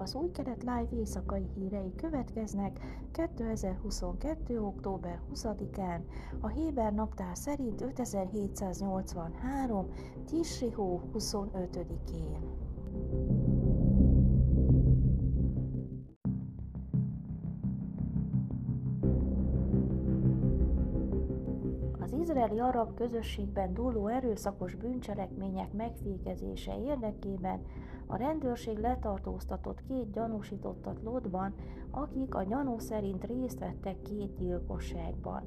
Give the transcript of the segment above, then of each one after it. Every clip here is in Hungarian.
Az új kelet live éjszakai hírei következnek 2022. október 20-án, a Héber naptár szerint 5783. Tisri hó 25-én. Izraeli arab közösségben dúló erőszakos bűncselekmények megfékezése érdekében a rendőrség letartóztatott két gyanúsítottat Lodban, akik a gyanú szerint részt vettek két gyilkosságban.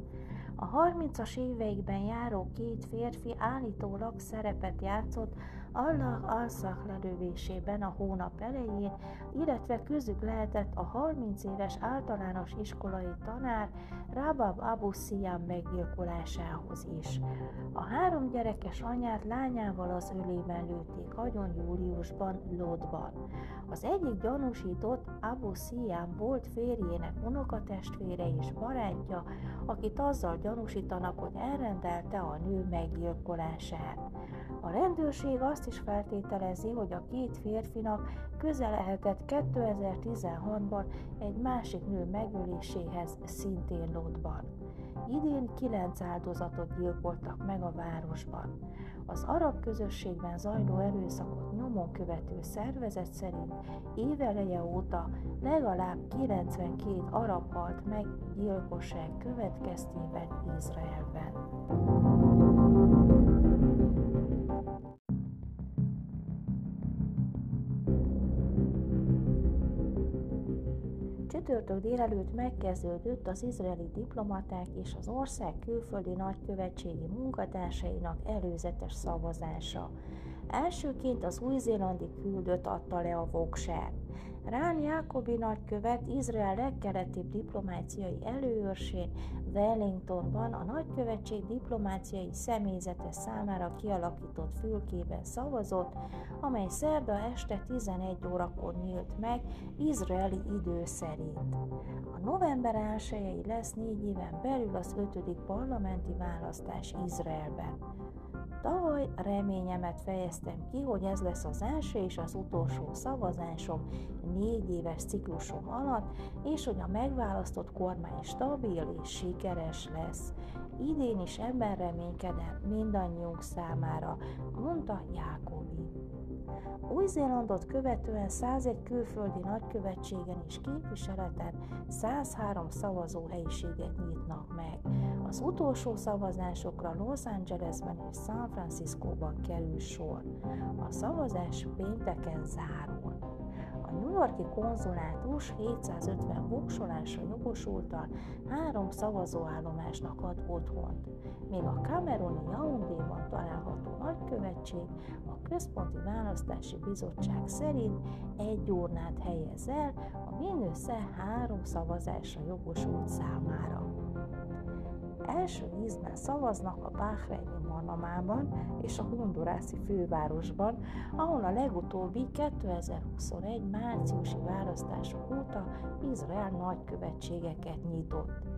A 30-as éveikben járó két férfi állítólag szerepet játszott Allah al lelövésében a hónap elején, illetve közük lehetett a 30 éves általános iskolai tanár Rabab Abu Siyam meggyilkolásához is. A három gyerekes anyát lányával az ölében lőtték agyon júliusban Lodban. Az egyik gyanúsított Abu Siyam volt férjének unokatestvére és barátja, akit azzal gyanúsítanak, hogy elrendelte a nő meggyilkolását. A rendőrség azt is feltételezi, hogy a két férfinak köze lehetett 2016-ban egy másik nő megöléséhez szintén Lodban. Idén kilenc áldozatot gyilkoltak meg a városban. Az arab közösségben zajló erőszakot nyomon követő szervezet szerint éveleje óta legalább 92 arab halt meg gyilkosság következtében Izraelben. Csütörtök délelőtt megkezdődött az izraeli diplomaták és az ország külföldi nagykövetségi munkatársainak előzetes szavazása. Elsőként az új-zélandi küldött adta le a voksát. Rán Jákobi nagykövet Izrael legkeletibb diplomáciai előőrsén Wellingtonban a nagykövetség diplomáciai személyzete számára kialakított fülkében szavazott, amely szerda este 11 órakor nyílt meg izraeli idő szerint. A november 1 lesz négy éven belül az ötödik parlamenti választás Izraelben. Tavaly reményemet fejeztem ki, hogy ez lesz az első és az utolsó szavazásom négy éves ciklusom alatt, és hogy a megválasztott kormány stabil és sikeres lesz. Idén is ebben reménykedem mindannyiunk számára, mondta Jákobi. Új-Zélandot követően 101 külföldi nagykövetségen és képviseleten 103 szavazóhelyiséget nyitnak meg. Az utolsó szavazásokra Los Angelesben és San Franciscóban kerül sor. A szavazás pénteken zárul. A New Yorki konzulátus 750 voksolásra jogosultan három szavazóállomásnak ad otthont, míg a Cameroni Yaoundé-ban található nagykövetség a Központi Választási Bizottság szerint egy urnát helyez el a mindössze három szavazásra jogosult számára. Első ízben szavaznak a Bahreini Manamában és a Hondurászi fővárosban, ahol a legutóbbi 2021 márciusi választások óta Izrael nagykövetségeket nyitott.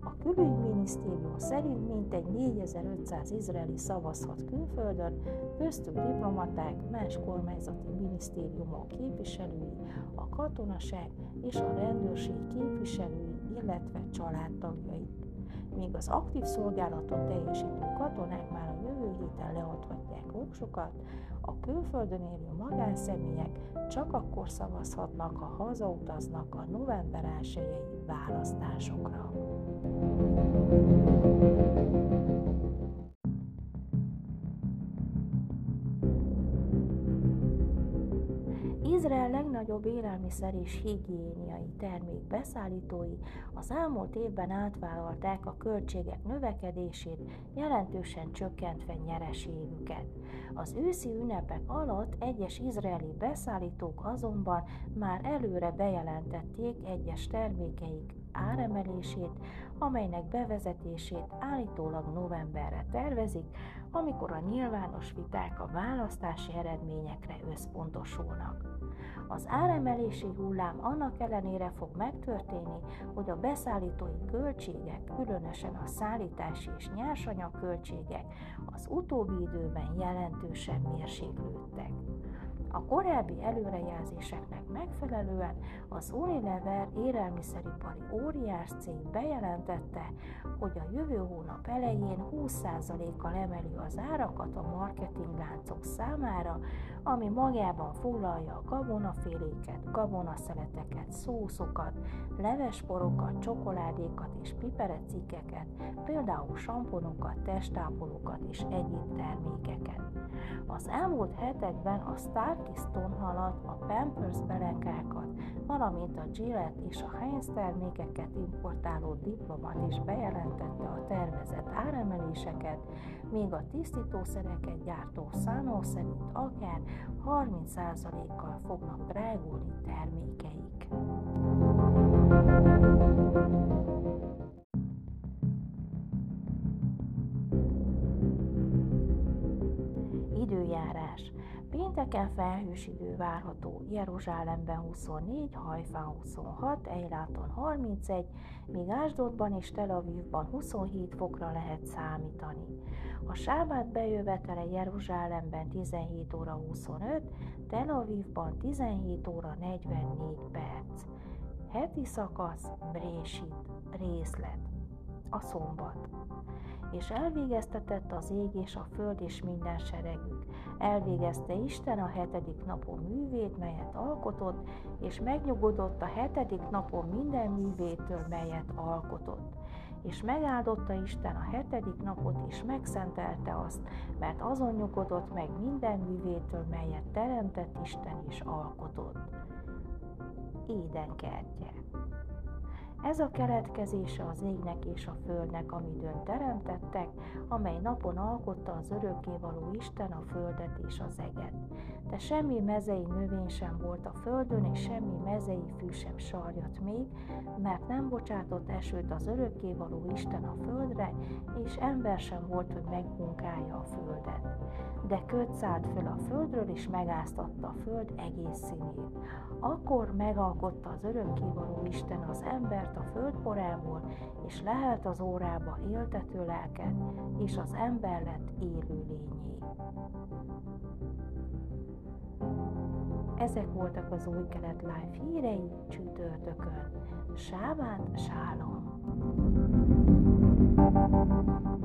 A külügyminisztérium szerint mintegy 4500 izraeli szavazhat külföldön, köztük diplomaták, más kormányzati minisztériumok képviselői, a katonaság és a rendőrség képviselői, illetve családtagjai míg az aktív szolgálatot teljesítő katonák már a jövő héten leadhatják voksokat, a külföldön élő magánszemélyek csak akkor szavazhatnak, ha hazautaznak a november 1 választásokra. Izrael legnagyobb élelmiszer és higiéniai termék beszállítói az elmúlt évben átvállalták a költségek növekedését, jelentősen csökkentve nyereségüket. Az őszi ünnepek alatt egyes izraeli beszállítók azonban már előre bejelentették egyes termékeik áremelését, amelynek bevezetését állítólag novemberre tervezik, amikor a nyilvános viták a választási eredményekre összpontosulnak. Az áremelési hullám annak ellenére fog megtörténni, hogy a beszállítói költségek, különösen a szállítási és nyersanyag költségek az utóbbi időben jelentősen mérséklődtek. A korábbi előrejelzéseknek megfelelően az Unilever élelmiszeripari óriás cég bejelentette, hogy a jövő hónap elején 20%-kal emeli az árakat a marketingláncok számára, ami magában foglalja a gabonaféléket, gabonaszeleteket, szószokat, levesporokat, csokoládékat és piperecikeket, például samponokat, testápolókat és egyéb termékeket. Az elmúlt hetekben a Starkey tonhalat, a Pampers belenkákat, valamint a Gillette és a Heinz termékeket importáló diplomat is bejelentette a tervezett áremeléseket, míg a tisztítószereket gyártó számok szerint akár 30%-kal fognak drágulni termékeik. Pénteken felhős idő várható, Jeruzsálemben 24, Hajfán 26, Eiláton 31, míg Ásdodban és Tel Avivban 27 fokra lehet számítani. A sábát bejövetele Jeruzsálemben 17 óra 25, Tel Avivban 17 óra 44 perc. Heti szakasz, Brésit, részlet. A szombat és elvégeztetett az ég és a föld és minden seregük. Elvégezte Isten a hetedik napon művét, melyet alkotott, és megnyugodott a hetedik napon minden művétől, melyet alkotott. És megáldotta Isten a hetedik napot, és megszentelte azt, mert azon nyugodott meg minden művétől, melyet teremtett Isten is alkotott. Édenkertje. Ez a keletkezése az égnek és a földnek, amidőn teremtettek, amely napon alkotta az örökkévaló Isten a földet és az eget. De semmi mezei növény sem volt a földön, és semmi mezei fű sem sarjat még, mert nem bocsátott esőt az örökkévaló Isten a földre, és ember sem volt, hogy megmunkálja a földet. De köt szállt föl a földről, és megáztatta a föld egész színét. Akkor megalkotta az örökkévaló Isten az embert a földporából, és lehelt az órába éltető lelket, és az ember lett élő lényé. Ezek voltak az új kelet live hírei csütörtökön. Sáván Sálom! thank you